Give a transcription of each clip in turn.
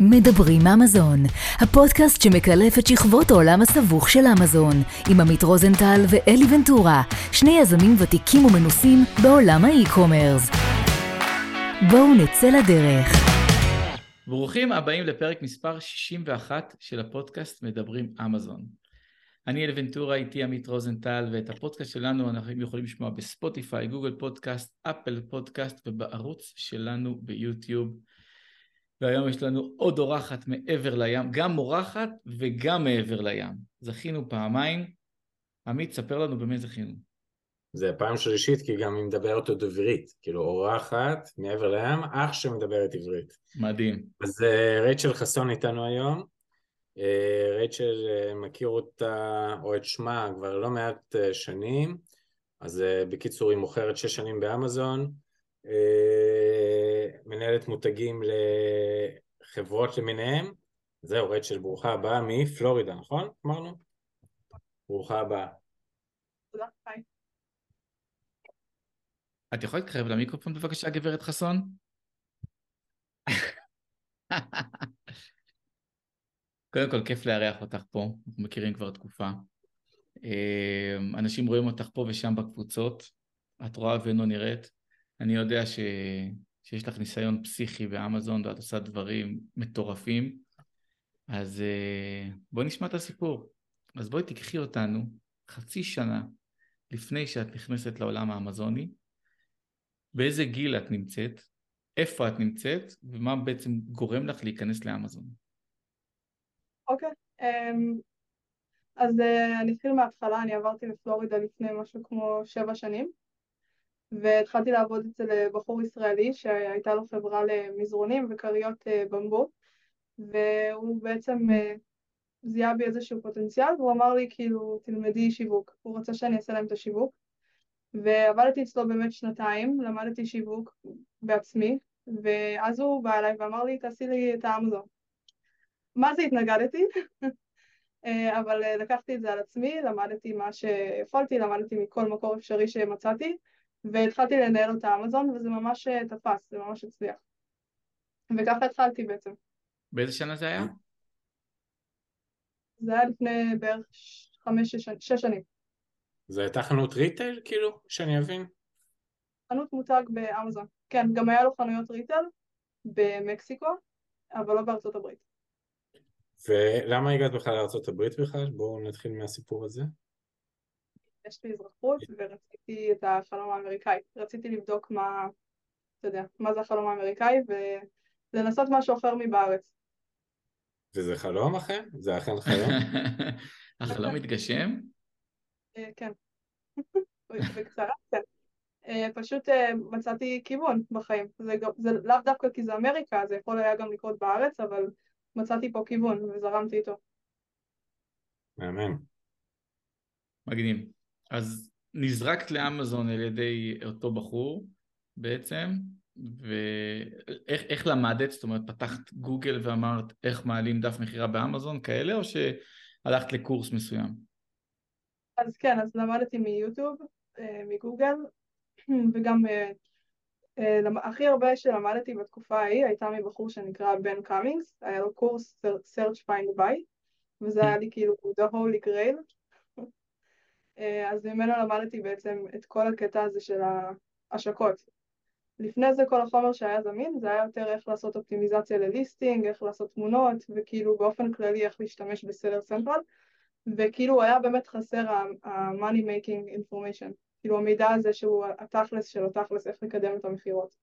מדברים אמזון, הפודקאסט שמקלף את שכבות העולם הסבוך של אמזון, עם עמית רוזנטל ואלי ונטורה, שני יזמים ותיקים ומנוסים בעולם ה e-commerce. בואו נצא לדרך. ברוכים הבאים לפרק מספר 61 של הפודקאסט מדברים אמזון. אני אלי ונטורה, איתי עמית רוזנטל, ואת הפודקאסט שלנו אנחנו יכולים לשמוע בספוטיפיי, גוגל פודקאסט, אפל פודקאסט ובערוץ שלנו ביוטיוב. והיום יש לנו עוד אורחת מעבר לים, גם אורחת וגם מעבר לים. זכינו פעמיים. עמית, ספר לנו במה זכינו. זה פעם שלישית כי גם היא מדברת עוד עברית, כאילו אורחת מעבר לים, אח שמדברת עברית. מדהים. אז אה, רייצ'ל חסון איתנו היום. אה, רייצ'ל אה, מכיר אותה, או את שמה, כבר לא מעט שנים. אז בקיצור היא מוכרת שש שנים באמזון. מנהלת מותגים לחברות למיניהם. זהו, רייצ'ל, ברוכה הבאה מפלורידה, נכון? אמרנו? ברוכה הבאה. תודה, היי. את יכולה להתקרב למיקרופון בבקשה, גברת חסון? קודם כל, כיף לארח אותך פה, אנחנו מכירים כבר תקופה. אנשים רואים אותך פה ושם בקבוצות, את רואה ולא נראית. אני יודע ש... שיש לך ניסיון פסיכי באמזון ואת עושה דברים מטורפים, אז uh, בואי נשמע את הסיפור. אז בואי תיקחי אותנו חצי שנה לפני שאת נכנסת לעולם האמזוני, באיזה גיל את נמצאת, איפה את נמצאת, ומה בעצם גורם לך להיכנס לאמזון. אוקיי, okay, um, אז uh, אני אתחיל מההתחלה, אני עברתי לפלורידה לפני משהו כמו שבע שנים. והתחלתי לעבוד אצל אה, בחור ישראלי שהייתה לו חברה למזרונים וכריות אה, במבו והוא בעצם אה, זיהה בי איזשהו פוטנציאל והוא אמר לי כאילו תלמדי שיווק, הוא רצה שאני אעשה להם את השיווק. ועבדתי אצלו באמת שנתיים, למדתי שיווק בעצמי ואז הוא בא אליי ואמר לי תעשי לי את האמזון. מה זה התנגדתי? אבל לקחתי את זה על עצמי, למדתי מה שיכולתי, למדתי מכל מקור אפשרי שמצאתי והתחלתי לנהל את האמזון וזה ממש אה, תפס, זה ממש הצליח. וככה התחלתי בעצם. באיזה שנה זה היה? זה היה לפני בערך חמש, שש, שש שנים. זה הייתה חנות retail כאילו, שאני אבין? חנות מותג באמזון. כן, גם היה לו חנויות retail במקסיקו, אבל לא בארצות הברית. ולמה הגעת בכלל לארצות הברית בכלל? בואו נתחיל מהסיפור הזה. יש לי אזרחות ורציתי את החלום האמריקאי. רציתי לבדוק מה, אתה יודע, מה זה החלום האמריקאי ולנסות משהו אחר מבארץ. וזה חלום אכן? זה אכן חלום? החלום מתגשם? אה, כן. בקצרה, כן. אה, פשוט אה, מצאתי כיוון בחיים. זה, זה לאו דווקא כי זה אמריקה, זה יכול היה גם לקרות בארץ, אבל מצאתי פה כיוון וזרמתי איתו. מאמן. מגניב. אז נזרקת לאמזון על ידי אותו בחור בעצם, ואיך למדת? זאת אומרת, פתחת גוגל ואמרת איך מעלים דף מכירה באמזון כאלה, או שהלכת לקורס מסוים? אז כן, אז למדתי מיוטיוב, אה, מגוגל, וגם אה, אה, הכי הרבה שלמדתי בתקופה ההיא הייתה מבחור שנקרא בן קאמינגס, היה לו קורס Search Find Buy, וזה היה לי כאילו the holy grail, אז ממנו למדתי בעצם את כל הקטע הזה של ההשקות. לפני זה כל החומר שהיה זמין זה היה יותר איך לעשות אופטימיזציה ל listing, איך לעשות תמונות וכאילו באופן כללי איך להשתמש ב Seller Central וכאילו היה באמת חסר ה-money making information, כאילו המידע הזה שהוא התכלס של התכלס איך לקדם את המכירות.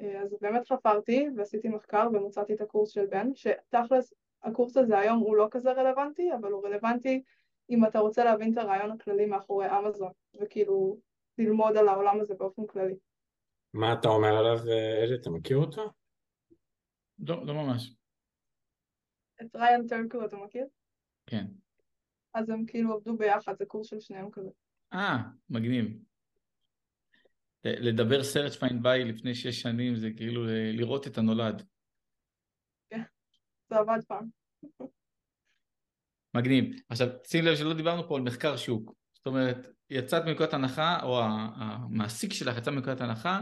אה, אז באמת חפרתי ועשיתי מחקר ומצאתי את הקורס של בן, שתכלס הקורס הזה היום הוא לא כזה רלוונטי אבל הוא רלוונטי אם אתה רוצה להבין את הרעיון הכללי מאחורי אמזון, וכאילו ללמוד על העולם הזה באופן כללי. מה אתה אומר עליו, אלי? אתה מכיר אותו? לא, לא ממש. את ריין טרקו אתה מכיר? כן. אז הם כאילו עבדו ביחד, זה קורס של שניהם כזה. אה, מגניב. לדבר search find by לפני שש שנים זה כאילו לראות את הנולד. כן, זה עבד פעם. מגניב. עכשיו, שים לב שלא דיברנו פה על מחקר שוק. זאת אומרת, יצאת מנקודת הנחה, או המעסיק שלך יצא מנקודת הנחה,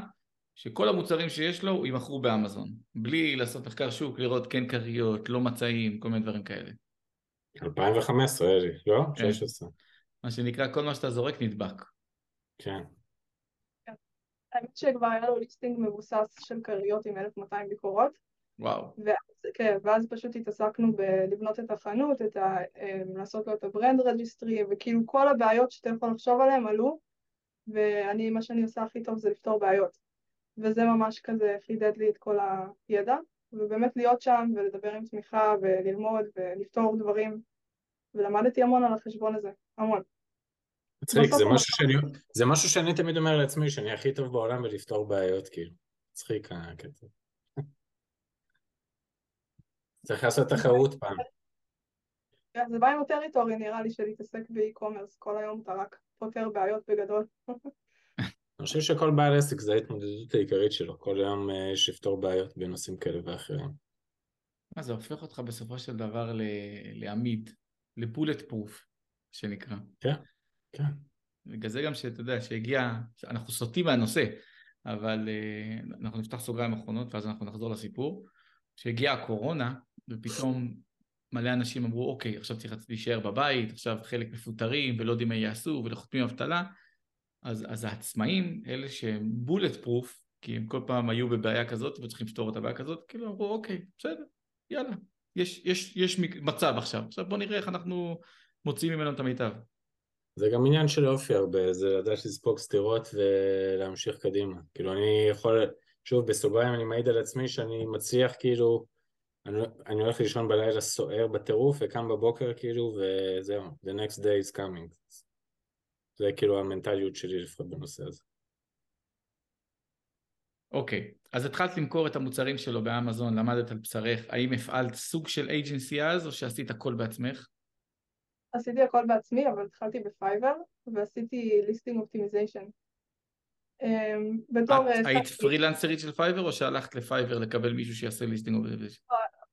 שכל המוצרים שיש לו יימכרו באמזון, בלי לעשות מחקר שוק, לראות כן כריות, לא מצעים, כל מיני דברים כאלה. 2015, אלי, לא? כן. 16. מה שנקרא, כל מה שאתה זורק נדבק. כן. האמת שכבר היה לו listing מבוסס של כריות עם 1200 ביקורות, וואו. ואז, כן, ואז פשוט התעסקנו בלבנות את החנות, את ה, אה, לעשות לו את ה brand registry, וכאילו כל הבעיות שאתה יכול לחשוב עליהן עלו, ואני, מה שאני עושה הכי טוב זה לפתור בעיות. וזה ממש כזה חידד לי את כל הידע, ובאמת להיות שם ולדבר עם תמיכה וללמוד ולפתור דברים, ולמדתי המון על החשבון הזה, המון. מצחיק, זה משהו שאני, זה משהו שאני תמיד אומר לעצמי, שאני הכי טוב בעולם בלפתור בעיות, כאילו. מצחיק הקטע. צריך לעשות תחרות פעם. כן, זה בא עם הטריטורי נראה לי של להתעסק באי-קומרס, כל היום אתה רק פותר בעיות בגדול. אני חושב שכל בעל עסק זה ההתמודדות העיקרית שלו, כל היום אה, יש לפתור בעיות בנושאים כאלה ואחרים. מה זה הופך אותך בסופו של דבר ל- לעמיד, לבולט פרוף, שנקרא. כן. בגלל זה גם שאתה יודע, שהגיע, אנחנו סוטים מהנושא, אבל אה, אנחנו נפתח סוגריים אחרונות ואז אנחנו נחזור לסיפור. כשהגיעה הקורונה, ופתאום מלא אנשים אמרו, אוקיי, עכשיו צריך להישאר בבית, עכשיו חלק מפוטרים ולא יודעים מה יעשו ולא חותמים אבטלה, אז, אז העצמאים, אלה שהם בולט פרוף, כי הם כל פעם היו בבעיה כזאת וצריכים לפתור את הבעיה כזאת, כאילו אמרו, אוקיי, בסדר, יאללה, יש, יש, יש מצב עכשיו, עכשיו בוא נראה איך אנחנו מוציאים ממנו את המיטב. זה גם עניין של אופי הרבה, זה לדעת לספוג סתירות ולהמשיך קדימה. כאילו אני יכול, שוב בסוגריים אני מעיד על עצמי שאני מצליח כאילו, אני, אני הולך לישון בלילה סוער בטירוף וקם בבוקר כאילו וזהו, the next day is coming. זה כאילו המנטליות שלי לפחות בנושא הזה. אוקיי, אז התחלת למכור את המוצרים שלו באמזון, למדת על בשרך, האם הפעלת סוג של agency אז, או שעשית הכל בעצמך? עשיתי הכל בעצמי, אבל התחלתי בפייבר, ועשיתי listing optimization. בתור... את אה, היית סטארט-אפ, פרילנסרית של פייבר, או שהלכת לפייבר לקבל מישהו שיעשה listing optimization?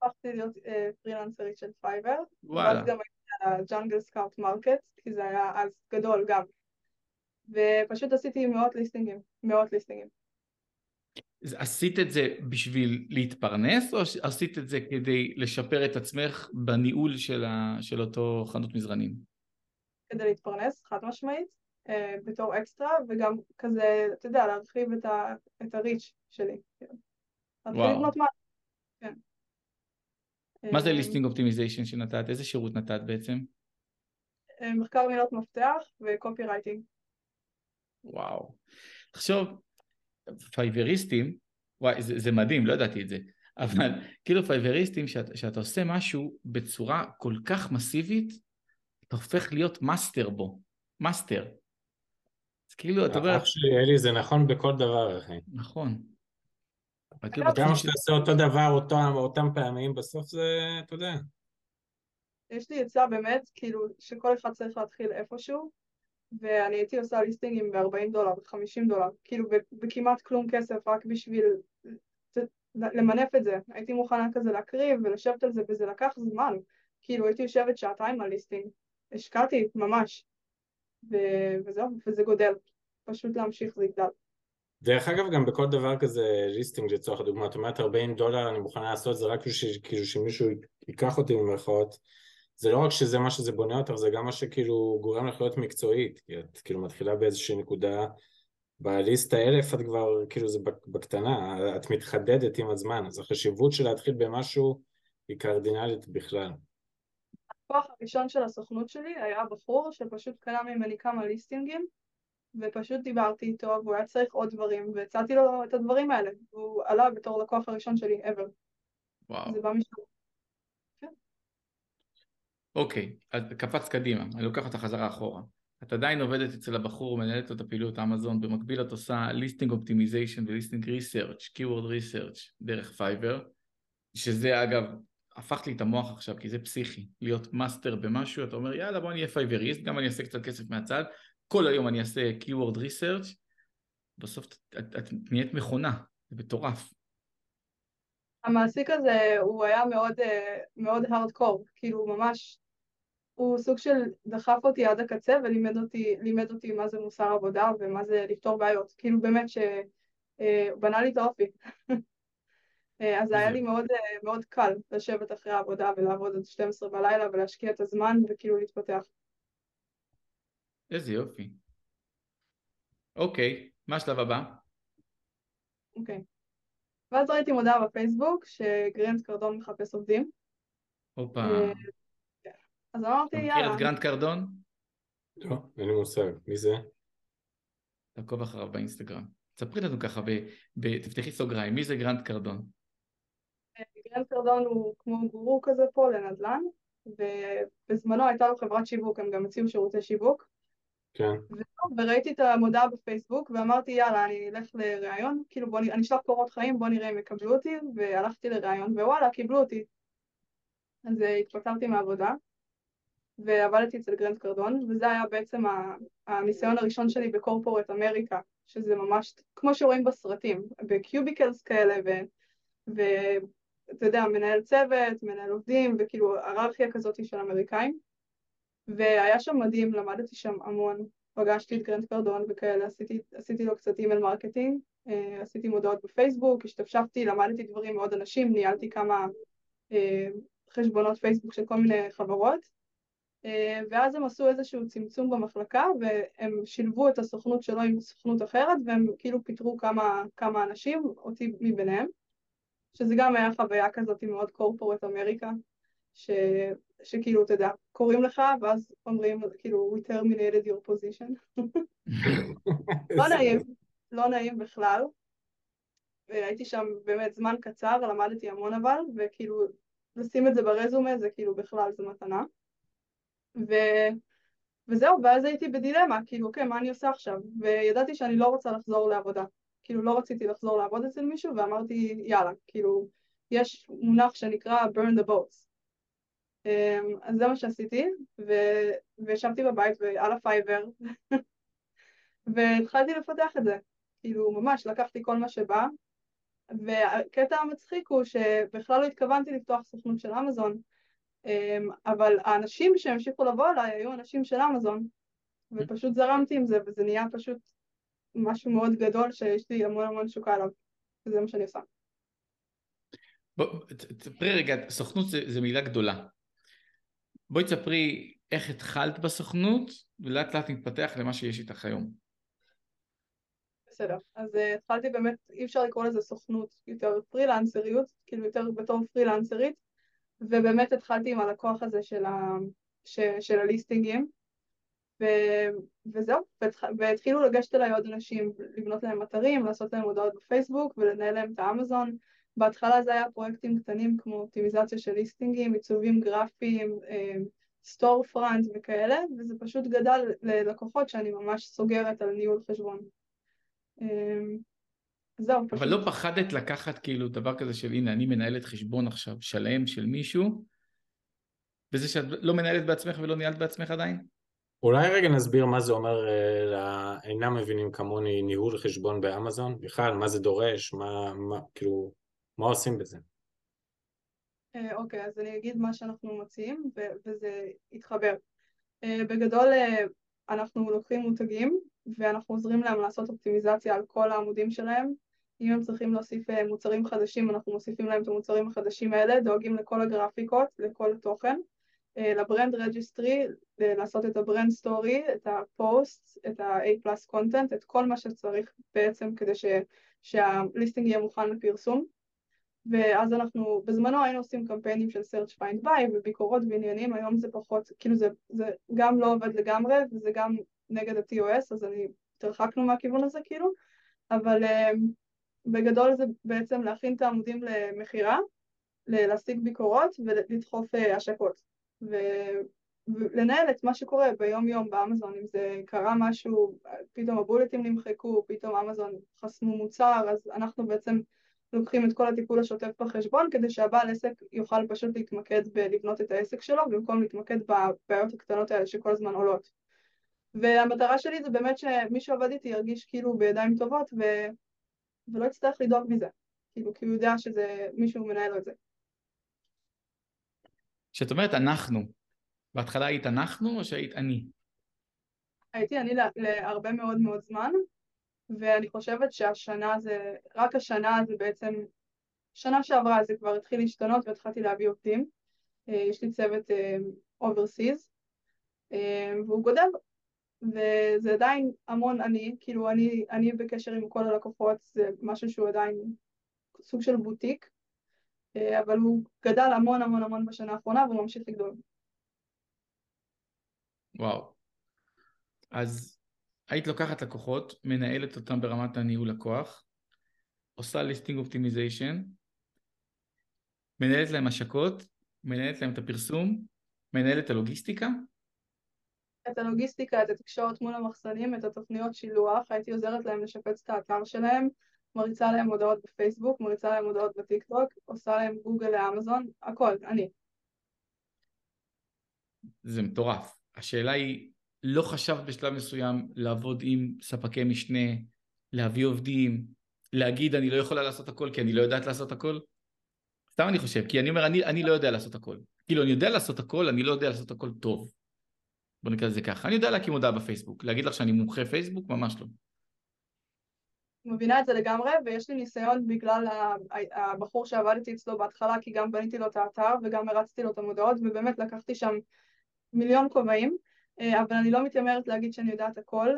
הפכתי להיות אה, פרילנסרית של פייבר, וואלה. ואז גם הייתי על Jungle Scout Market, כי זה היה אז גדול גם. ופשוט עשיתי מאות listingים, מאות listingים. עשית את זה בשביל להתפרנס, או עשית את זה כדי לשפר את עצמך בניהול של, ה... של אותו חנות מזרנים? כדי להתפרנס, חד משמעית, אה, בתור אקסטרה, וגם כזה, אתה יודע, להרחיב את, ה, את ה reach שלי. וואו. כן. מה זה אה, ליסטינג אופטימיזיישן שנתת? איזה שירות נתת בעצם? אה, מחקר מילות מפתח ו copywriting. וואו. תחשוב, פייבריסטים, וואי, זה, זה מדהים, לא ידעתי את זה, אבל כאילו פייבריסטים, שאת, שאתה עושה משהו בצורה כל כך מסיבית, אתה הופך להיות master בו, master. אז כאילו, אתה אומר, אח שלי, אלי, זה נכון בכל דבר, אחי. נכון. אבל כאילו גם בתחום כמה של- שאתה עושה אותו דבר אותם, אותם פעמים, בסוף זה, אתה יודע. יש לי עצה באמת, כאילו, שכל אחד צריך להתחיל איפשהו, ואני הייתי עושה ליסטינגים ב-40 דולר, ב-50 דולר, כאילו בכמעט כלום כסף, רק בשביל למנף את זה. הייתי מוכנה כזה להקריב ולשבת על זה, וזה לקח זמן. כאילו, הייתי יושבת שעתיים על ליסטינג, השקעתי ממש, ו- וזהו, וזה גודל. פשוט להמשיך, זה יגדל. דרך אגב, גם בכל דבר כזה, ליסטינג לצורך הדוגמה, את אומרת 40 דולר, אני מוכנה לעשות זה רק בשביל כאילו שמישהו ייקח אותי במרכאות. זה לא רק שזה מה שזה בונה אותך, זה גם מה שכאילו גורם לך להיות מקצועית, כי את כאילו מתחילה באיזושהי נקודה, בליסט האלף את כבר, כאילו זה בק- בקטנה, את מתחדדת עם הזמן, אז החשיבות של להתחיל במשהו היא קרדינלית בכלל. הלקוח הראשון של הסוכנות שלי היה בחור שפשוט קנה ממני כמה listingים ופשוט דיברתי איתו והוא היה צריך עוד דברים והצעתי לו את הדברים האלה והוא עלה בתור לקוח הראשון שלי ever וואו. זה בא משם אוקיי, אז קפץ קדימה, אני לוקח אותך חזרה אחורה. את עדיין עובדת אצל הבחור, מנהלת לו את הפעילות אמזון, במקביל את עושה listing optimization ו listing research, keyword research דרך פייבר, שזה אגב, הפכת לי את המוח עכשיו, כי זה פסיכי, להיות master במשהו, אתה אומר יאללה בוא אני אהיה פייבריסט, גם אני אעשה קצת כסף מהצד, כל היום אני אעשה keyword research, בסוף את, את, את נהיית מכונה, זה מטורף. המעסיק הזה הוא היה מאוד אה, מאוד הארדקור כאילו ממש הוא סוג של דחף אותי עד הקצה ולימד אותי לימד אותי מה זה מוסר עבודה ומה זה לפתור בעיות כאילו באמת ש... אה, בנה לי את האופי. אה, אז זה היה לי מאוד, מאוד קל לשבת אחרי העבודה ולעבוד עד 12 בלילה ולהשקיע את הזמן וכאילו להתפתח. איזה יופי. אוקיי, מה השלב הבא? אוקיי. ואז ראיתי מודעה בפייסבוק שגרנט קרדון מחפש עובדים, הופה. אה, אז אמרתי אתה מכיר יאללה, את גרנט קרדון? לא, אין לי מושג. מי זה? תעקוב אחריו באינסטגרם. ספרי לנו ככה, ב, ב, תפתחי סוגריים, מי זה גרנט קרדון? גרנט קרדון הוא כמו גורו כזה פה לנדל"ן, ובזמנו הייתה לו חברת שיווק, הם גם הציעו שירותי שיווק, כן. וזהו, וראיתי את המודעה בפייסבוק ואמרתי יאללה אני אלך לראיון, כאילו בוא אני אשלח קורות חיים, בוא נראה אם יקבלו אותי, והלכתי לראיון ווואלה קיבלו אותי. אז אה, התפטרתי מהעבודה ועבדתי אצל גרנט קרדון, וזה היה בעצם הניסיון הראשון שלי ב corporate America, שזה ממש כמו שרואים בסרטים, ב cubicles כאלה, ו- ואתה יודע, מנהל צוות, מנהל עובדים, וכאילו היררכיה כזאת של אמריקאים. והיה שם מדהים, למדתי שם המון, פגשתי את גרנט קרדון וכאלה, עשיתי, עשיתי לו קצת email marketing, אה, עשיתי מודעות בפייסבוק, השתפשפתי, למדתי דברים מאוד אנשים, ניהלתי כמה אה, חשבונות פייסבוק של כל מיני חברות, אה, ואז הם עשו איזשהו צמצום במחלקה והם שילבו את הסוכנות שלו עם סוכנות אחרת והם כאילו פיטרו כמה, כמה אנשים, אותי מביניהם, שזה גם היה חוויה כזאת מאוד קורפורט אמריקה, ש... שכאילו, אתה יודע, קוראים לך, ואז אומרים, כאילו, we terminated your position. לא נעים, לא נעים בכלל. והייתי שם באמת זמן קצר, למדתי המון אבל, וכאילו, לשים את זה ברזומה זה כאילו בכלל, זה מתנה. ו... וזהו, ואז הייתי בדילמה, כאילו, אוקיי, מה אני עושה עכשיו? וידעתי שאני לא רוצה לחזור לעבודה. כאילו, לא רציתי לחזור לעבוד אצל מישהו, ואמרתי, יאללה, כאילו, יש מונח שנקרא burn the boats. אמ, אז זה מה שעשיתי, ו- וישבתי בבית ועל הפייבר, והתחלתי לפתח את זה. כאילו, ממש, לקחתי כל מה שבא, והקטע המצחיק הוא שבכלל לא התכוונתי לפתוח סוכנות של אמזון, אמ, אבל האנשים שהמשיכו לבוא אליי היו אנשים של אמזון, ופשוט זרמתי עם זה, וזה נהיה פשוט משהו מאוד גדול שיש לי המון המון תשוקה עליו, וזה מה שאני עושה. בוא, תספרי רגע, סוכנות זה, זה מילה גדולה. בואי תספרי איך התחלת בסוכנות, ולאט לאט מתפתח למה שיש איתך היום. בסדר, אז uh, התחלתי באמת, אי אפשר לקרוא לזה סוכנות, יותר פרילנסריות, כאילו יותר בתור פרילנסרית, ובאמת התחלתי עם הלקוח הזה של, ה, ש, של הליסטינגים, ו, וזהו, והתח, והתחילו לגשת אליי עוד אנשים, לבנות להם אתרים, לעשות להם הודעות בפייסבוק ולנהל להם את האמזון. בהתחלה זה היה פרויקטים קטנים כמו אופטימיזציה של ליסטינגים, עיצובים גרפיים, סטור פרנט וכאלה, וזה פשוט גדל ללקוחות שאני ממש סוגרת על ניהול חשבון. אמ, זהו, פשוט. אבל לא פחדת לקחת כאילו דבר כזה של הנה אני מנהלת חשבון עכשיו שלם של מישהו וזה שאת לא מנהלת בעצמך ולא ניהלת בעצמך עדיין? אולי רגע נסביר מה זה אומר אה, לאינם מבינים כמוני ניהול חשבון באמזון, בכלל, מה זה דורש, מה, מה, כאילו, מה עושים בזה? אה, אוקיי, אז אני אגיד מה שאנחנו מציעים וזה יתחבר. אה, בגדול אה, אנחנו לוקחים מותגים ואנחנו עוזרים להם לעשות אופטימיזציה על כל העמודים שלהם. אם הם צריכים להוסיף מוצרים חדשים, אנחנו מוסיפים להם את המוצרים החדשים האלה, דואגים לכל הגרפיקות, לכל התוכן, ל brand registry, לעשות את ה brand story, את הפוסט, את ה-A plus content, את כל מה שצריך בעצם כדי ש- שהליסטינג יהיה מוכן לפרסום. ואז אנחנו, בזמנו היינו עושים קמפיינים של search find buy וביקורות ועניינים, היום זה פחות, כאילו זה, זה גם לא עובד לגמרי וזה גם נגד ה-TOS, אז אני, התרחקנו מהכיוון הזה כאילו, אבל um, בגדול זה בעצם להכין את העמודים למכירה, להשיג ביקורות ולדחוף uh, השקות, ו- ולנהל את מה שקורה ביום יום באמזון, אם זה קרה משהו, פתאום הבולטים נמחקו, פתאום אמזון חסמו מוצר, אז אנחנו בעצם לוקחים את כל הטיפול השוטף בחשבון כדי שהבעל עסק יוכל פשוט להתמקד בלבנות את העסק שלו במקום להתמקד בבעיות הקטנות האלה שכל הזמן עולות. והמטרה שלי זה באמת שמי שעובד איתי ירגיש כאילו בידיים טובות ו... ולא יצטרך לדאוג מזה, כאילו כי הוא יודע שזה מישהו מנהל לו את זה. כשאת אומרת אנחנו, בהתחלה היית אנחנו או שהיית אני? הייתי אני לה- להרבה מאוד מאוד זמן, ואני חושבת שהשנה זה, רק השנה זה בעצם, שנה שעברה זה כבר התחיל להשתנות והתחלתי להביא עובדים. אה, יש לי צוות overseas, והוא גודל, וזה עדיין המון אני, כאילו אני, אני בקשר עם כל הלקוחות, זה משהו שהוא עדיין סוג של בוטיק, אה, אבל הוא גדל המון המון המון בשנה האחרונה והוא ממשיך לגדול. וואו. אז היית לוקחת לקוחות, מנהלת אותם ברמת הניהול לקוח, עושה ליסטינג אופטימיזיישן, מנהלת להם השקות, מנהלת להם את הפרסום, מנהלת הלוגיסטיקה? את הלוגיסטיקה, את התקשורת מול המחסנים, את התוכניות שילוח, הייתי עוזרת להם לשפץ את האתר שלהם, מריצה להם הודעות בפייסבוק, מריצה להם הודעות בטיקטוק, עושה להם גוגל לאמזון, הכל, אני. זה מטורף. השאלה היא, לא חשבת בשלב מסוים לעבוד עם ספקי משנה, להביא עובדים, להגיד אני לא יכולה לעשות הכל כי אני לא יודעת לעשות הכל? סתם אני חושב, כי אני אומר אני, אני לא יודע לעשות הכל. כאילו אני יודע לעשות הכל, אני לא יודע לעשות הכל טוב. בוא נקרא לזה ככה. אני יודע להקים הודעה בפייסבוק. להגיד לך שאני מומחה פייסבוק? ממש לא. מבינה את זה לגמרי, ויש לי ניסיון בגלל הבחור שעבדתי אצלו בהתחלה, כי גם בניתי לו את האתר וגם הרצתי לו את המודעות, ובאמת לקחתי שם מיליון כובעים, אבל אני לא מתיימרת להגיד שאני יודעת הכל,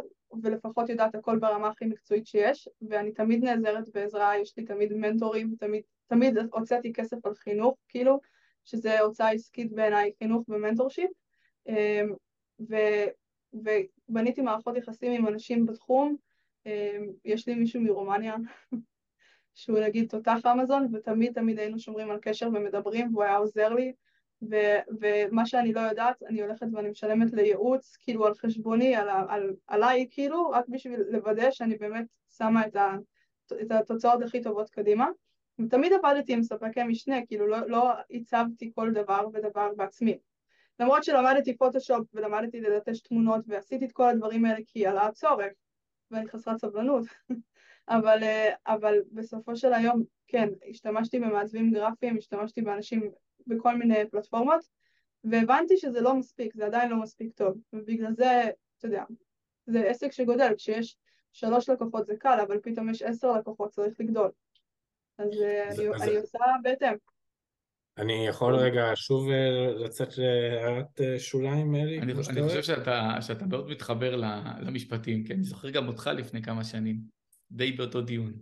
ולפחות יודעת הכל ברמה הכי מקצועית שיש, ואני תמיד נעזרת בעזרה, יש לי תמיד מנטורים, תמיד, תמיד הוצאתי כסף על חינוך, כאילו, שזה הוצאה עסקית בעיניי, חינוך ו mentorship, אה, ו, ובניתי מערכות יחסים עם אנשים בתחום, אמ, יש לי מישהו מרומניה שהוא נגיד תותח אמזון ותמיד תמיד היינו שומרים על קשר ומדברים והוא היה עוזר לי ו- ומה שאני לא יודעת אני הולכת ואני משלמת לייעוץ כאילו על חשבוני, על, על, עליי כאילו רק בשביל לוודא שאני באמת שמה את, ה- את התוצאות הכי טובות קדימה. ותמיד עבדתי עם ספקי משנה כאילו לא, לא הצבתי כל דבר ודבר בעצמי. למרות שלמדתי פוטושופ ולמדתי לדטש תמונות ועשיתי את כל הדברים האלה כי עלה הצורך ואני חסרת סבלנות, אבל, אה, אבל בסופו של היום, כן, השתמשתי במעצבים גרפיים, השתמשתי באנשים בכל מיני פלטפורמות, והבנתי שזה לא מספיק, זה עדיין לא מספיק טוב, ובגלל זה, אתה יודע, זה עסק שגודל, כשיש שלוש לקוחות זה קל, אבל פתאום יש עשר לקוחות, צריך לגדול. אז אה, זה, אני, זה... אני עושה בהתאם. אני יכול רגע שוב אה, לצאת להערת אה, שוליים, אלי? אני, אני חושב שאתה, שאתה מאוד מתחבר למשפטים, כי אני זוכר גם אותך לפני כמה שנים, די באותו דיון.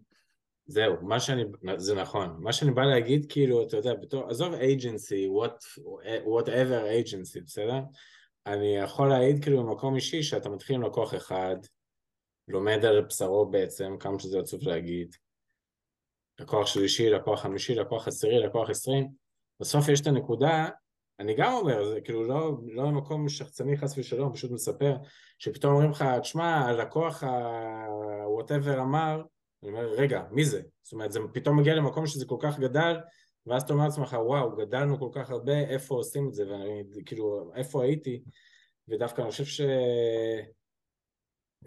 זהו, מה שאני, זה נכון. מה שאני בא להגיד, כאילו, אתה יודע, בתור, עזוב agency, what, whatever agency, בסדר? אני יכול להעיד כאילו במקום אישי שאתה מתחיל עם לקוח אחד, לומד על בשרו בעצם, כמה שזה עצוב להגיד, לקוח שלישי, לקוח חמישי, לקוח עשירי, לקוח עשרים, בסוף יש את הנקודה, אני גם אומר, זה כאילו לא, לא מקום שחצני חס ושלום, פשוט מספר, שפתאום אומרים לך, תשמע, הלקוח ה-whatever אמר, אני אומר, רגע, מי זה? זאת אומרת, זה פתאום מגיע למקום שזה כל כך גדל, ואז אתה אומר לעצמך, וואו, גדלנו כל כך הרבה, איפה עושים את זה? ואני, כאילו, איפה הייתי? ודווקא אני חושב ש...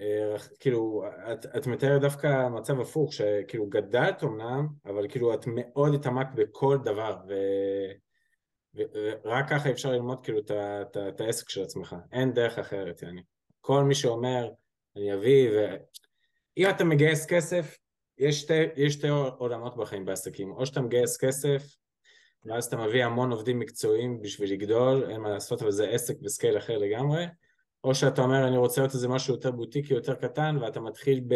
אה, כאילו, את, את מתארת דווקא מצב הפוך, שכאילו גדלת אמנם, אבל כאילו את מאוד התעמקת בכל דבר, ו... ורק ככה אפשר ללמוד כאילו את, העסק של עצמך, אין דרך אחרת, יעני. כל מי שאומר, אני אביא, ואם אתה מגייס כסף, יש שתי, יש שתי עולמות בחיים בעסקים, או שאתה מגייס כסף, ואז אתה מביא המון עובדים מקצועיים בשביל לגדול, אין מה לעשות, אבל זה עסק בסקייל אחר לגמרי, או שאתה אומר אני רוצה להיות איזה משהו יותר בוטיקי, יותר קטן, ואתה מתחיל ב...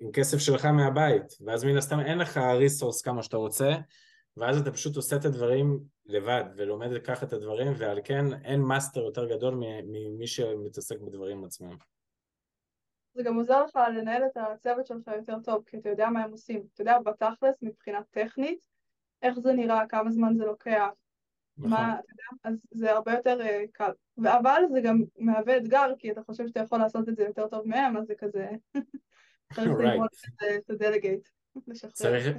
עם כסף שלך מהבית, ואז מן הסתם אין לך resource כמה שאתה רוצה, ואז אתה פשוט עושה את הדברים לבד, ולומד לקחת את הדברים, ועל כן, אין מאסטר יותר גדול ממי שמתעסק בדברים עצמם. זה גם עוזר לך לנהל את הצוות שלך יותר טוב, כי אתה יודע מה הם עושים. אתה יודע בתכלס, מבחינה טכנית, איך זה נראה, כמה זמן זה לוקח, נכון. מה, אתה יודע, אז זה הרבה יותר uh, קל. אבל זה גם מהווה אתגר, כי אתה חושב שאתה יכול לעשות את זה יותר טוב מהם, אז זה כזה... צריך ללמוד את הדלגייט, לשחרר.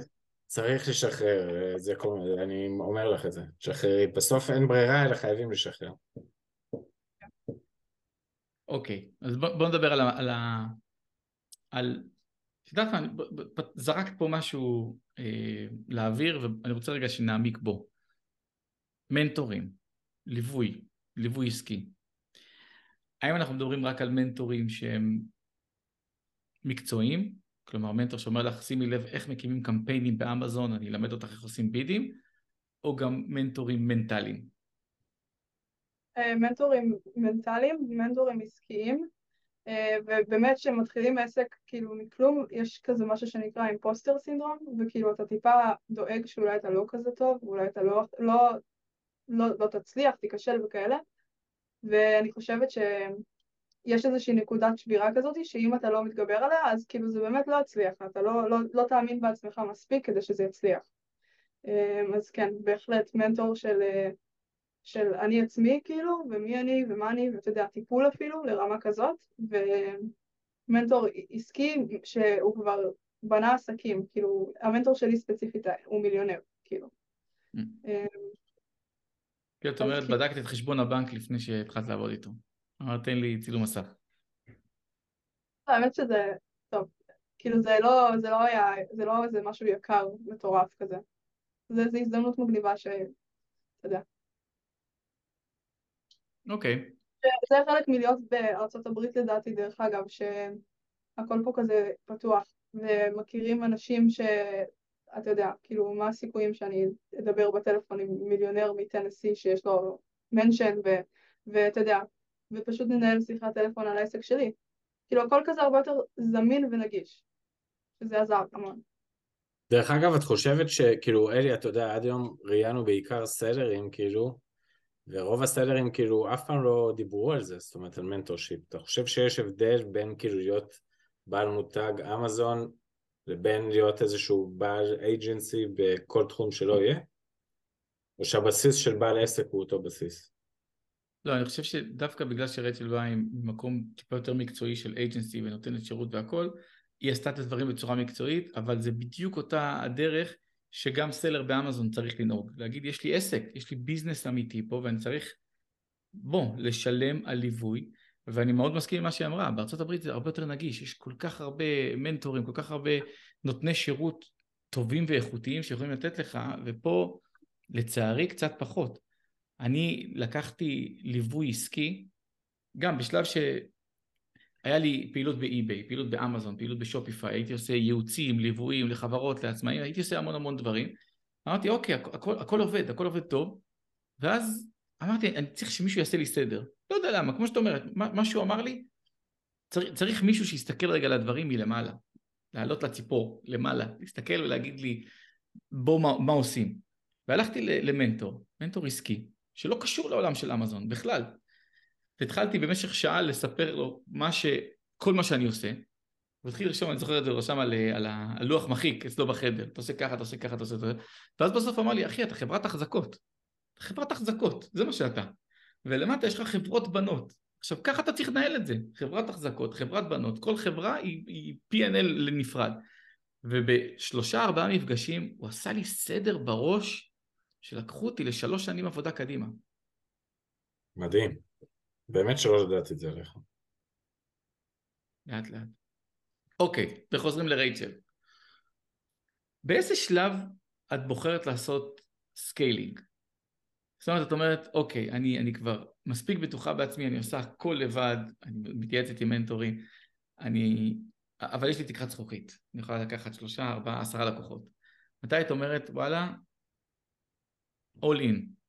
צריך לשחרר, זה כל... אני אומר לך את זה, שחררי. בסוף אין ברירה, אלא חייבים לשחרר. אוקיי, אז בוא, בוא נדבר על ה... על, ה, על את יודעת מה, זרקת פה משהו אה, לאוויר ואני רוצה רגע שנעמיק בו. מנטורים, ליווי, ליווי עסקי. האם אנחנו מדברים רק על מנטורים שהם מקצועיים, כלומר מנטור שאומר לך שימי לב איך מקימים קמפיינים באמזון, אני אלמד אותך איך עושים בידים, או גם מנטורים מנטליים? אה, מנטורים מנטליים, מנטורים עסקיים, אה, ובאמת כשמתחילים עסק כאילו מכלום, יש כזה משהו שנקרא אימפוסטר סינדרום, וכאילו אתה טיפה דואג שאולי אתה לא כזה טוב, אולי אתה לא, לא, לא, לא תצליח, תיכשל וכאלה, ואני חושבת שיש איזושהי נקודת שבירה כזאת, שאם אתה לא מתגבר עליה, אז כאילו זה באמת לא יצליח, אתה לא, לא, לא תאמין בעצמך מספיק כדי שזה יצליח. אה, אז כן, בהחלט מנטור של של אני עצמי כאילו, ומי אני ומה אני, ואתה יודע, טיפול אפילו לרמה כזאת, ומנטור עסקי שהוא כבר בנה עסקים, כאילו, המנטור שלי ספציפית הוא מיליונר, כאילו. Mm. אמ, כאילו, את אומרת, בדקת את חשבון הבנק לפני שהתחלת לעבוד איתו. אמרת, תן לי צילום מסך. האמת שזה, טוב, כאילו זה לא, זה לא היה, זה לא איזה משהו יקר, מטורף כזה. זה, זה הזדמנות מגניבה ש... אתה יודע, אוקיי. זה חלק מלהיות בארצות הברית לדעתי, דרך אגב, שהכל פה כזה פתוח, ומכירים אנשים שאתה יודע, כאילו, מה הסיכויים שאני אדבר בטלפון עם מיליונר מטנסי שיש לו מנשן, ו... ואתה יודע, ופשוט ננהל שיחת טלפון על העסק שלי. כאילו, הכל כזה הרבה יותר זמין ונגיש, שזה עזר המון. דרך אגב, את חושבת שכאילו, אלי, אתה יודע, עד היום ראיינו בעיקר סלרים, כאילו, ורוב ה sellers כאילו אף פעם לא דיברו על זה, זאת אומרת על mentorship. אתה חושב שיש הבדל בין כאילו להיות בעל מותג אמזון לבין להיות איזשהו בעל agency בכל תחום שלא יהיה? או שהבסיס של בעל עסק הוא אותו בסיס? לא, אני חושב שדווקא בגלל שרייצ'ל באה עם מקום טיפה יותר מקצועי של agency ונותנת שירות והכל, היא עשתה את הדברים בצורה מקצועית, אבל זה בדיוק אותה הדרך שגם סלר באמזון צריך לנהוג, להגיד יש לי עסק, יש לי ביזנס אמיתי פה ואני צריך, בוא, לשלם על ליווי ואני מאוד מסכים עם מה שהיא אמרה, הברית זה הרבה יותר נגיש, יש כל כך הרבה מנטורים, כל כך הרבה נותני שירות טובים ואיכותיים שיכולים לתת לך ופה לצערי קצת פחות. אני לקחתי ליווי עסקי גם בשלב ש... היה לי פעילות באי-ביי, פעילות באמזון, פעילות בשופיפיי, הייתי עושה ייעוצים, ליוויים לחברות, לעצמאים, הייתי עושה המון המון דברים. אמרתי, אוקיי, הכל, הכל עובד, הכל עובד טוב, ואז אמרתי, אני צריך שמישהו יעשה לי סדר. לא יודע למה, כמו שאת אומרת, מה שהוא אמר לי, צריך, צריך מישהו שיסתכל רגע על הדברים מלמעלה, לעלות לציפור, למעלה, להסתכל ולהגיד לי, בוא, מה, מה עושים? והלכתי למנטור, מנטור עסקי, שלא קשור לעולם של אמזון בכלל. והתחלתי במשך שעה לספר לו מה ש... כל מה שאני עושה. הוא התחיל לרשום, אני זוכר את זה, הוא רשם על, על, על לוח מחיק אצלו בחדר, אתה עושה ככה, אתה עושה ככה, אתה עושה את זה, ואז בסוף אמר לי, אחי, אתה חברת החזקות. אתה חברת החזקות, זה מה שאתה. ולמטה יש לך חברות בנות. עכשיו, ככה אתה צריך לנהל את זה. חברת החזקות, חברת בנות, כל חברה היא, היא P&L לנפרד. ובשלושה ארבעה מפגשים הוא עשה לי סדר בראש שלקחו אותי לשלוש שנים עבודה קדימה. מדהים. באמת שלא ידעתי את זה עליך. לאט לאט. אוקיי, וחוזרים לרייצ'ל. באיזה שלב את בוחרת לעשות scaling? זאת אומרת, את אומרת, אוקיי, אני, אני כבר מספיק בטוחה בעצמי, אני עושה הכל לבד, אני מתייעצת עם מנטורים, אני... אבל יש לי תקרת זכוכית, אני יכולה לקחת שלושה, ארבעה, עשרה לקוחות. מתי את אומרת, וואלה, all in,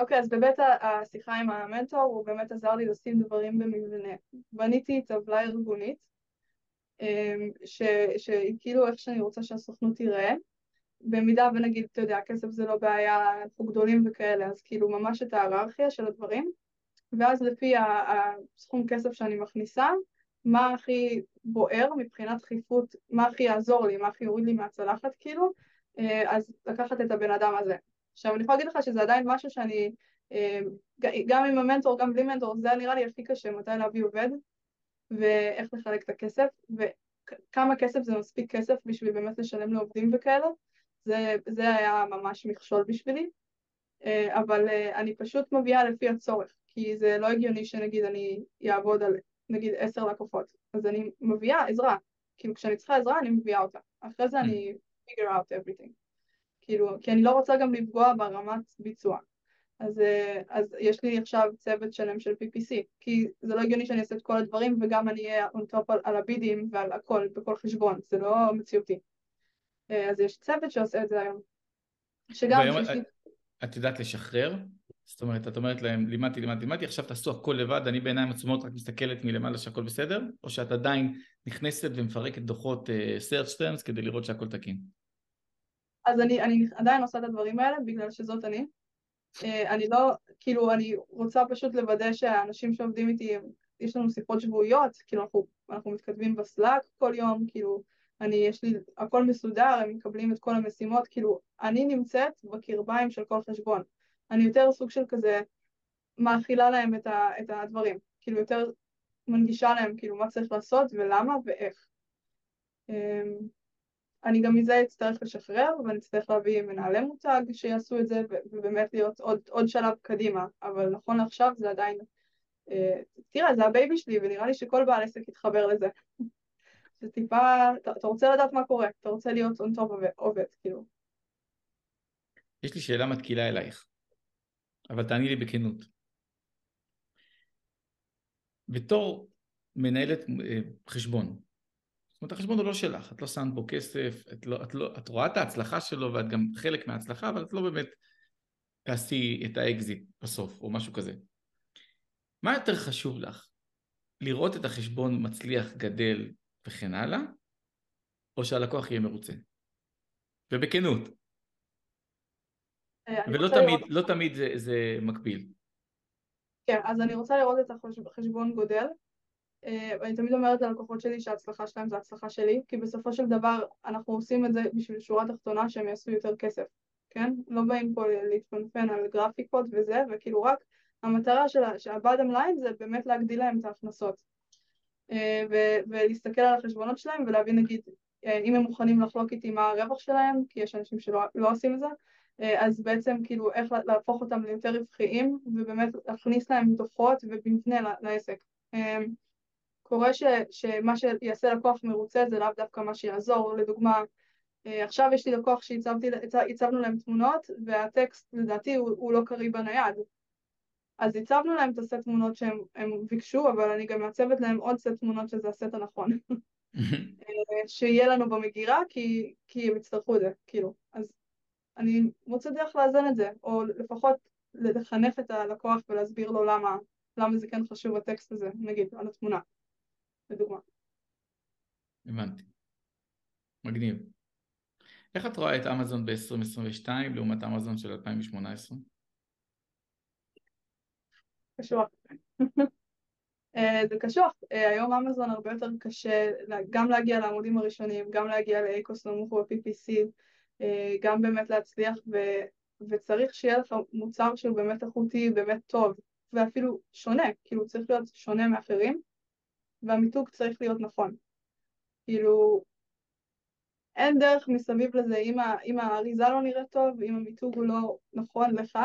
אוקיי, אז באמת השיחה עם המנטור, הוא באמת עזר לי לשים דברים במבנה. בניתי טבלה ארגונית, אמ, שהיא כאילו איך שאני רוצה שהסוכנות תיראה. במידה ונגיד, אתה יודע, כסף זה לא בעיה, אנחנו גדולים וכאלה, אז כאילו ממש את ההיררכיה של הדברים, ואז לפי הסכום כסף שאני מכניסה, מה הכי בוער מבחינת דחיפות, מה הכי יעזור לי, מה הכי יוריד לי מהצלחת כאילו, אה, אז לקחת את הבן אדם הזה. עכשיו אני יכולה להגיד לך שזה עדיין משהו שאני, אה, גם עם המנטור, גם בלי מנטור, זה נראה לי הכי קשה, מתי להביא עובד ואיך לחלק את הכסף וכמה כסף זה מספיק כסף בשביל באמת לשלם לעובדים וכאלה, זה, זה היה ממש מכשול בשבילי, אה, אבל אה, אני פשוט מביאה לפי הצורך, כי זה לא הגיוני שנגיד אני אעבוד על נגיד עשר לקוחות, אז אני מביאה עזרה, כאילו כשאני צריכה עזרה אני מביאה אותה, אחרי זה אני figure out everything. כאילו, כי אני לא רוצה גם לפגוע ברמת ביצוע. אז, אה, אז יש לי עכשיו צוות שלם של PPC, כי זה לא הגיוני שאני אעשה את כל הדברים וגם אני אהיה on top על, על הבידים ועל הכל בכל חשבון, זה לא מציאותי. אה, אז יש צוות שעושה את זה היום. שגם והיום שיש לי... את יודעת לשחרר? זאת אומרת, את אומרת להם, לימדתי, לימדתי, לימדתי, עכשיו תעשו הכל לבד, אני בעיניים עצומות רק מסתכלת מלמעלה שהכל בסדר, או שאת עדיין נכנסת ומפרקת דוחות uh, search terms כדי לראות שהכל תקין? אז אני, אני עדיין עושה את הדברים האלה בגלל שזאת אני. אה, אני לא, כאילו, אני רוצה פשוט לוודא שהאנשים שעובדים איתי, יש לנו שיחות שבועיות, כאילו אנחנו, אנחנו מתכתבים בסלאק כל יום, כאילו, אני, יש לי, הכל מסודר, הם מקבלים את כל המשימות, כאילו, אני נמצאת בקרביים של כל חשבון. אני יותר סוג של כזה מאכילה להם את, ה, את הדברים, כאילו יותר מנגישה להם כאילו מה צריך לעשות ולמה ואיך. אני גם מזה אצטרך לשחרר ואני אצטרך להביא מנהלי מותג שיעשו את זה ובאמת להיות עוד, עוד שלב קדימה, אבל נכון לעכשיו זה עדיין, אה, תראה זה ה baby שלי ונראה לי שכל בעל עסק יתחבר לזה. זה טיפה, אתה, אתה רוצה לדעת מה קורה, אתה רוצה להיות on top עובד, כאילו. יש לי שאלה מתקילה אלייך. אבל תעני לי בכנות. בתור מנהלת אה, חשבון, זאת אומרת החשבון הוא לא שלך, את לא שמת בו כסף, את, לא, את, לא, את רואה את ההצלחה שלו ואת גם חלק מההצלחה, אבל את לא באמת תעשי את האקזיט בסוף או משהו כזה. מה יותר חשוב לך? לראות את החשבון מצליח, גדל וכן הלאה, או שהלקוח יהיה מרוצה? ובכנות. אה, ולא תמיד, לראות... לא תמיד זה, זה מקביל. כן, אז אני רוצה לראות את החשבון גודל. אה, ואני תמיד אומרת ללקוחות שלי שההצלחה שלהם זה הצלחה שלי, כי בסופו של דבר אנחנו עושים את זה בשביל שורה תחתונה שהם יעשו יותר כסף, כן? לא באים פה להתפנפן על גרפיקות וזה, וכאילו רק המטרה של ה-bottom line זה באמת להגדיל להם את ההכנסות. אה, ולהסתכל על החשבונות שלהם ולהבין נגיד אם הם מוכנים לחלוק איתי מה הרווח שלהם, כי יש אנשים שלא לא עושים את זה, אה, אז בעצם כאילו איך להפוך אותם ליותר רווחיים ובאמת להכניס להם דוחות ומבנה לעסק. אה, קורה ש, שמה שיעשה לקוח מרוצה זה לאו דווקא מה שיעזור, לדוגמה אה, עכשיו יש לי לקוח שהצבנו להם תמונות והטקסט לדעתי הוא, הוא לא קריא בנייד. אז הצבנו להם את הסט תמונות שהם ביקשו אבל אני גם מעצבת להם עוד סט תמונות שזה הסט הנכון. שיהיה לנו במגירה כי, כי הם יצטרכו את זה כאילו. אז אני מוצא דרך לאזן את זה, או לפחות לחנך את הלקוח ולהסביר לו למה, למה זה כן חשוב הטקסט הזה, נגיד, על התמונה, לדוגמה. הבנתי. מגניב. איך את רואה את אמזון ב-2022 לעומת אמזון של 2018? קשוח. אה, זה קשוח. אה, היום אמזון הרבה יותר קשה גם להגיע לעמודים הראשונים, גם להגיע לאקוס נמוך ב-PPC, אה, גם באמת להצליח ו, וצריך שיהיה לך מוצר שהוא באמת איכותי, באמת טוב ואפילו שונה, כאילו צריך להיות שונה מאחרים והמיתוג צריך להיות נכון. כאילו אין דרך מסביב לזה, אם, ה, אם האריזה לא נראית טוב, אם המיתוג הוא לא נכון לך,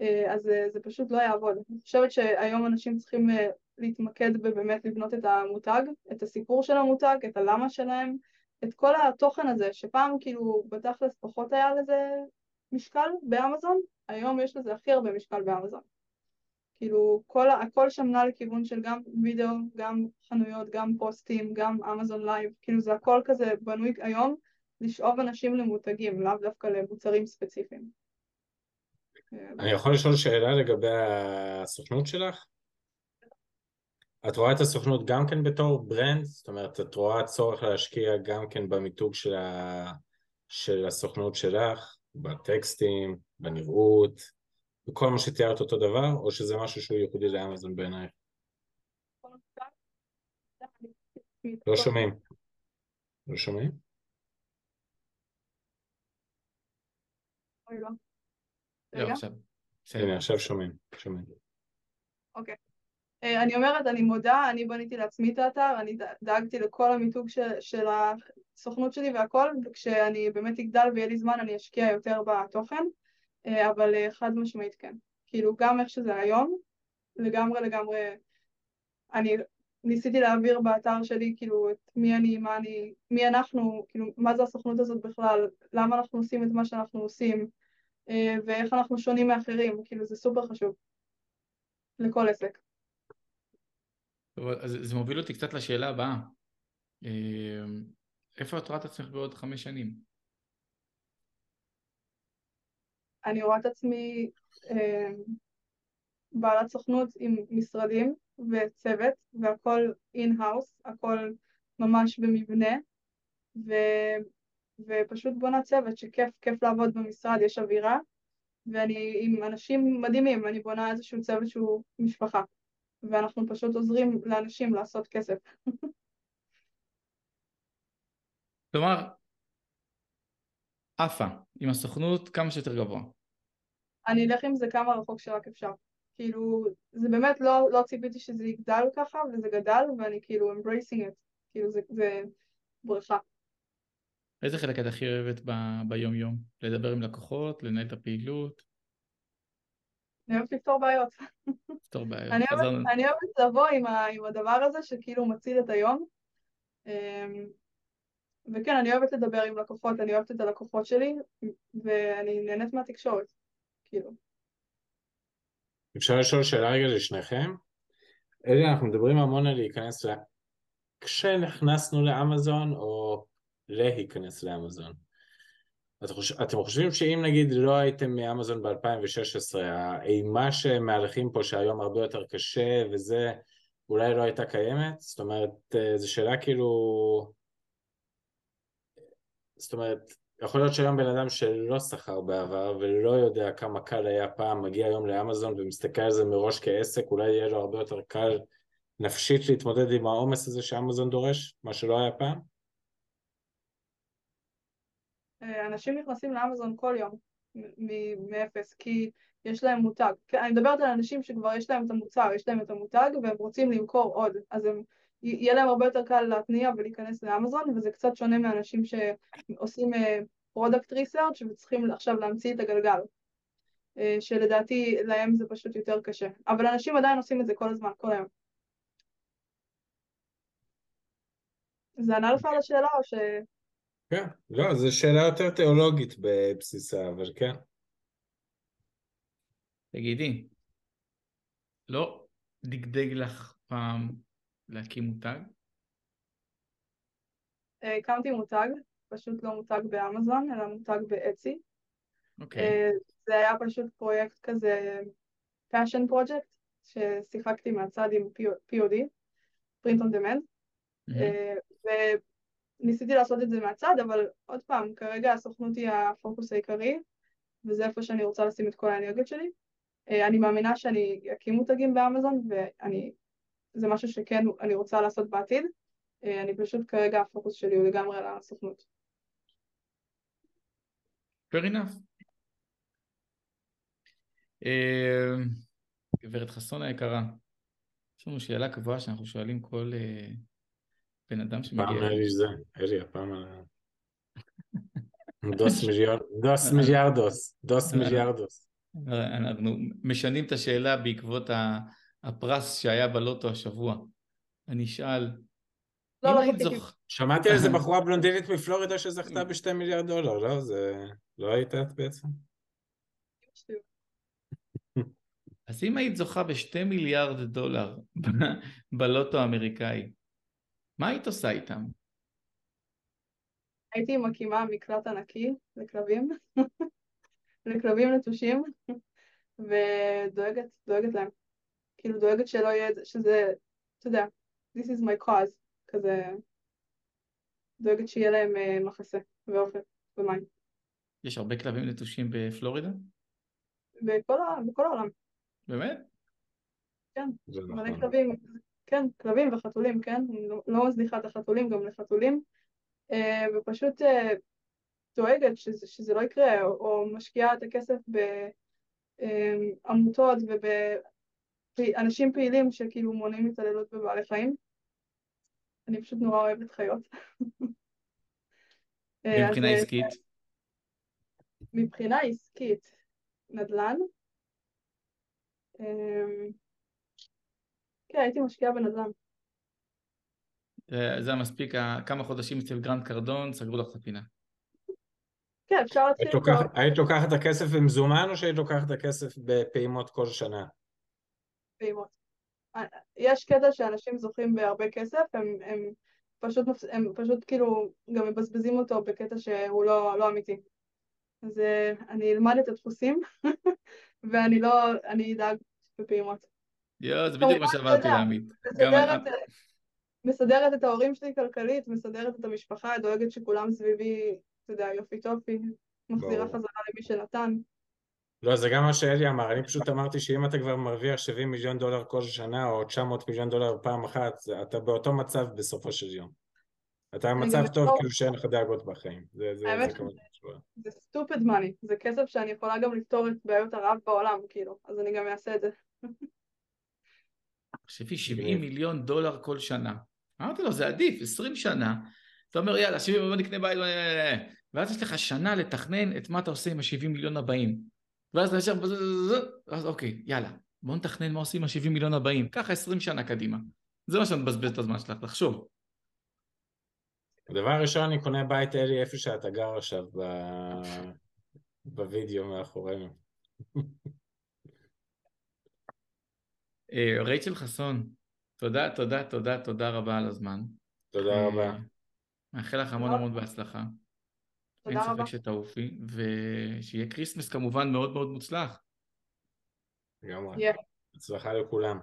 אה, אז זה, זה פשוט לא יעבוד. אני חושבת שהיום אנשים צריכים אה, להתמקד בבאמת לבנות את המותג, את הסיפור של המותג, את הלמה שלהם, את כל התוכן הזה, שפעם כאילו בתכלס פחות היה לזה משקל באמזון, היום יש לזה הכי הרבה משקל באמזון. כאילו כל, הכל שם נע לכיוון של גם וידאו, גם חנויות, גם פוסטים, גם אמזון live, כאילו זה הכל כזה בנוי היום לשאוב אנשים למותגים, לאו דווקא למוצרים ספציפיים. אני יכול לשאול שאלה לגבי הסוכנות שלך? את רואה את הסוכנות גם כן בתור brand? זאת אומרת, את רואה צורך להשקיע גם כן במיתוג של, ה... של הסוכנות שלך, בטקסטים, בנראות, בכל מה שתיארת אותו דבר, או שזה משהו שהוא ייחודי לאמזון בעינייך? לא שומעים. לא שומעים? לא. לא, עכשיו. הנה, עכשיו שומעים. שומעים. אוקיי. אה, אני אומרת, אני מודה, אני בניתי לעצמי את האתר, אני דאגתי לכל המיתוג של, של הסוכנות שלי והכל, וכשאני באמת אגדל ויהיה לי זמן אני אשקיע יותר בתוכן, אבל אה, חד משמעית כן. כאילו גם איך שזה היום, לגמרי לגמרי, אני ניסיתי להעביר באתר שלי כאילו את מי אני, מה אני, מי אנחנו, כאילו מה זה הסוכנות הזאת בכלל, למה אנחנו עושים את מה שאנחנו עושים, אה, ואיך אנחנו שונים מאחרים, כאילו זה סופר חשוב לכל עסק. טוב, אז זה מוביל אותי קצת לשאלה הבאה. אה, איפה את רואה את עצמך בעוד חמש שנים? אני רואה את עצמי אה, בעלת סוכנות עם משרדים וצוות, והכל in-house, הכל ממש במבנה, ו, ופשוט בונה צוות שכיף, כיף לעבוד במשרד, יש אווירה, ואני עם אנשים מדהימים, אני בונה איזשהו צוות שהוא משפחה, ואנחנו פשוט עוזרים לאנשים לעשות כסף. כלומר, עפה עם הסוכנות כמה שיותר גבוה. אני אלך עם זה כמה רחוק שרק אפשר. כאילו, זה באמת לא, לא ציפיתי שזה יגדל ככה, וזה גדל, ואני כאילו embracing it. כאילו, זה, זה ברכה. איזה חלק את הכי אוהבת ב- ביום-יום? לדבר עם לקוחות, לנהל את הפעילות, אני אוהבת לפתור בעיות. לפתור בעיות. אני. אוהבת, אני אוהבת לבוא עם, ה, עם הדבר הזה שכאילו מציל את היום. וכן, אני אוהבת לדבר עם לקוחות, אני אוהבת את הלקוחות שלי, ואני נהנית מהתקשורת, כאילו. אפשר לשאול שאלה רגע לשניכם? אלי, אנחנו מדברים המון על להיכנס ל... כשנכנסנו לאמזון או להיכנס לאמזון. אתם חושבים שאם נגיד לא הייתם מאמזון ב-2016, האימה שמהלכים פה שהיום הרבה יותר קשה וזה, אולי לא הייתה קיימת? זאת אומרת, אה, זו שאלה כאילו... זאת אומרת, יכול להיות שהיום בן אדם שלא שכר בעבר ולא יודע כמה קל היה פעם, מגיע היום לאמזון ומסתכל על זה מראש כעסק, אולי יהיה לו הרבה יותר קל נפשית להתמודד עם העומס הזה שאמזון דורש, מה שלא היה פעם? אה, אנשים נכנסים לאמזון כל יום מאפס, כי יש להם מותג. אני מדברת על אנשים שכבר יש להם את המוצר, יש להם את המותג והם רוצים למכור עוד, אז הם, יהיה להם הרבה יותר קל להתניע ולהיכנס לאמזון, וזה קצת שונה מאנשים שעושים product research וצריכים עכשיו להמציא את הגלגל. אה, שלדעתי להם זה פשוט יותר קשה. אבל אנשים עדיין עושים את זה כל הזמן, כל היום. זה ענה לך על השאלה או ש... כן, לא, זו שאלה יותר תיאולוגית בבסיסה, אבל כן. תגידי, לא דגדג לך פעם להקים מותג? אה, הקמתי מותג, פשוט לא מותג באמזון, אלא מותג באצי. אוקיי. אה, זה היה פשוט פרויקט כזה, passion project, ששיחקתי מהצד עם POD, print on demand, מהמם. אה, וניסיתי לעשות את זה מהצד, אבל עוד פעם, כרגע הסוכנות היא הפוקוס העיקרי, וזה איפה שאני רוצה לשים את כל האנרגיות שלי. אה, אני מאמינה שאני אקים מותגים באמזון, ואני, זה משהו שכן אני רוצה לעשות בעתיד. אה, אני פשוט כרגע הפוקוס שלי הוא לגמרי על הסוכנות. fair enough. אה, גברת חסון היקרה, יש לנו שאלה קבועה שאנחנו שואלים כל אה, בן אדם פעם שמגיע. היה לי זה, אלי, הפעם. דוס מיליארד, דוס מיליארדוס, דוס מיליארדוס. אנחנו משנים את השאלה בעקבות ה- הפרס שהיה בלוטו השבוע. אני אשאל, לא, אם לא היית. זוכ... שמעתי על איזה בחורה בלונדינית מפלורידה שזכתה בשתי מיליארד דולר, לא? זה... לא היית את בעצם? אז אם היית זוכה בשתי מיליארד דולר ב- בלוטו האמריקאי, מה היית עושה איתם? הייתי מקימה מקלט ענקי לכלבים, לכלבים נטושים, ודואגת, דואגת להם. כאילו דואגת שלא יהיה, שזה, אתה יודע, this is my cause, כזה, דואגת שיהיה להם אה, מחסה ואוכל ומים. יש הרבה כלבים נטושים בפלורידה? בכל, בכל העולם, באמת? כן, מלא נכון. כלבים, כן, כלבים וחתולים, כן, לא, לא מזניחה את החתולים, גם לחתולים, אה, ופשוט אה, דואגת שזה, שזה לא יקרה, או, או משקיעה את הכסף בעמותות ובאנשים פעילים שכאילו מונעים התעללות בבעלי חיים. אני פשוט נורא אוהבת חיות. אה, מבחינה אה, עסקית? מבחינה עסקית, נדל"ן. אמ, כן, הייתי משקיעה בנדל"ן. אה, זה היה מספיק, ה- כמה חודשים אצל גרנט קרדון, סגרו לך את הפינה. כן, אפשר להתחיל היית לוקחת את הכסף במזומן או שהיית לוקחת את הכסף בפעימות כל שנה? פעימות. אה, יש קטע שאנשים זוכים בהרבה כסף, הם, הם, פשוט, הם פשוט כאילו גם מבזבזים אותו בקטע שהוא לא, לא אמיתי. אז אה, אני אלמד את הדפוסים, ואני לא, אני אדאג בפעימות. יואו, זה בדיוק מה יודע, להעמיד. גם מסדרת, את ההורים שלי כלכלית, מסדרת את המשפחה, דואגת שכולם סביבי, אתה יודע, יופי טופי, מחזירה. חזרה למי שנתן. לא, זה גם מה שאלי אמר, אני פשוט אמרתי שאם אתה כבר מרוויח 70 מיליון דולר כל שנה או 900 מיליון דולר פעם אחת, זה- אתה באותו מצב בסופו של יום. אתה במצב טוב כאילו שאין לך דאגות בחיים. זה, זה, האמת זה כמובן תשובה. זה stupid money, זה כסף שאני יכולה גם לפתור את בעיות הרעב בעולם, כאילו, אז אני גם אעשה את זה. תחשבי, 70 מגניב. מיליון דולר כל שנה. אמרתי לו, זה עדיף, 20 שנה. אתה אומר, יאללה, 70, בוא נקנה בית, ואז יש לך שנה לתכנן את מה אתה עושה עם ה-70 מיליון הבאים. ואז ז- אז אוקיי, יאללה, בוא נתכנן מה עושים עם ה-70 מיליון הבאים. ככה 20 שנה קדימה. זה מה שאתה מבזבז את הזמן שלך, תחשוב. הדבר הראשון, אני קונה בית אלי איפה שאתה גר עכשיו, ב... בווידאו מאחורינו. אה, רייצ'ל חסון, תודה, תודה, תודה, תודה רבה על הזמן. תודה אה, רבה. מאחל לך המון. המון בהצלחה. אמן תודה רבה. ספק שתעופי, ושיהיה כריסמס כמובן מאוד מאוד מוצלח. לגמרי. הצלחה לכולם.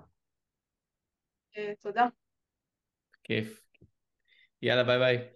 אה, תודה. כיף. יאללה, ביי ביי.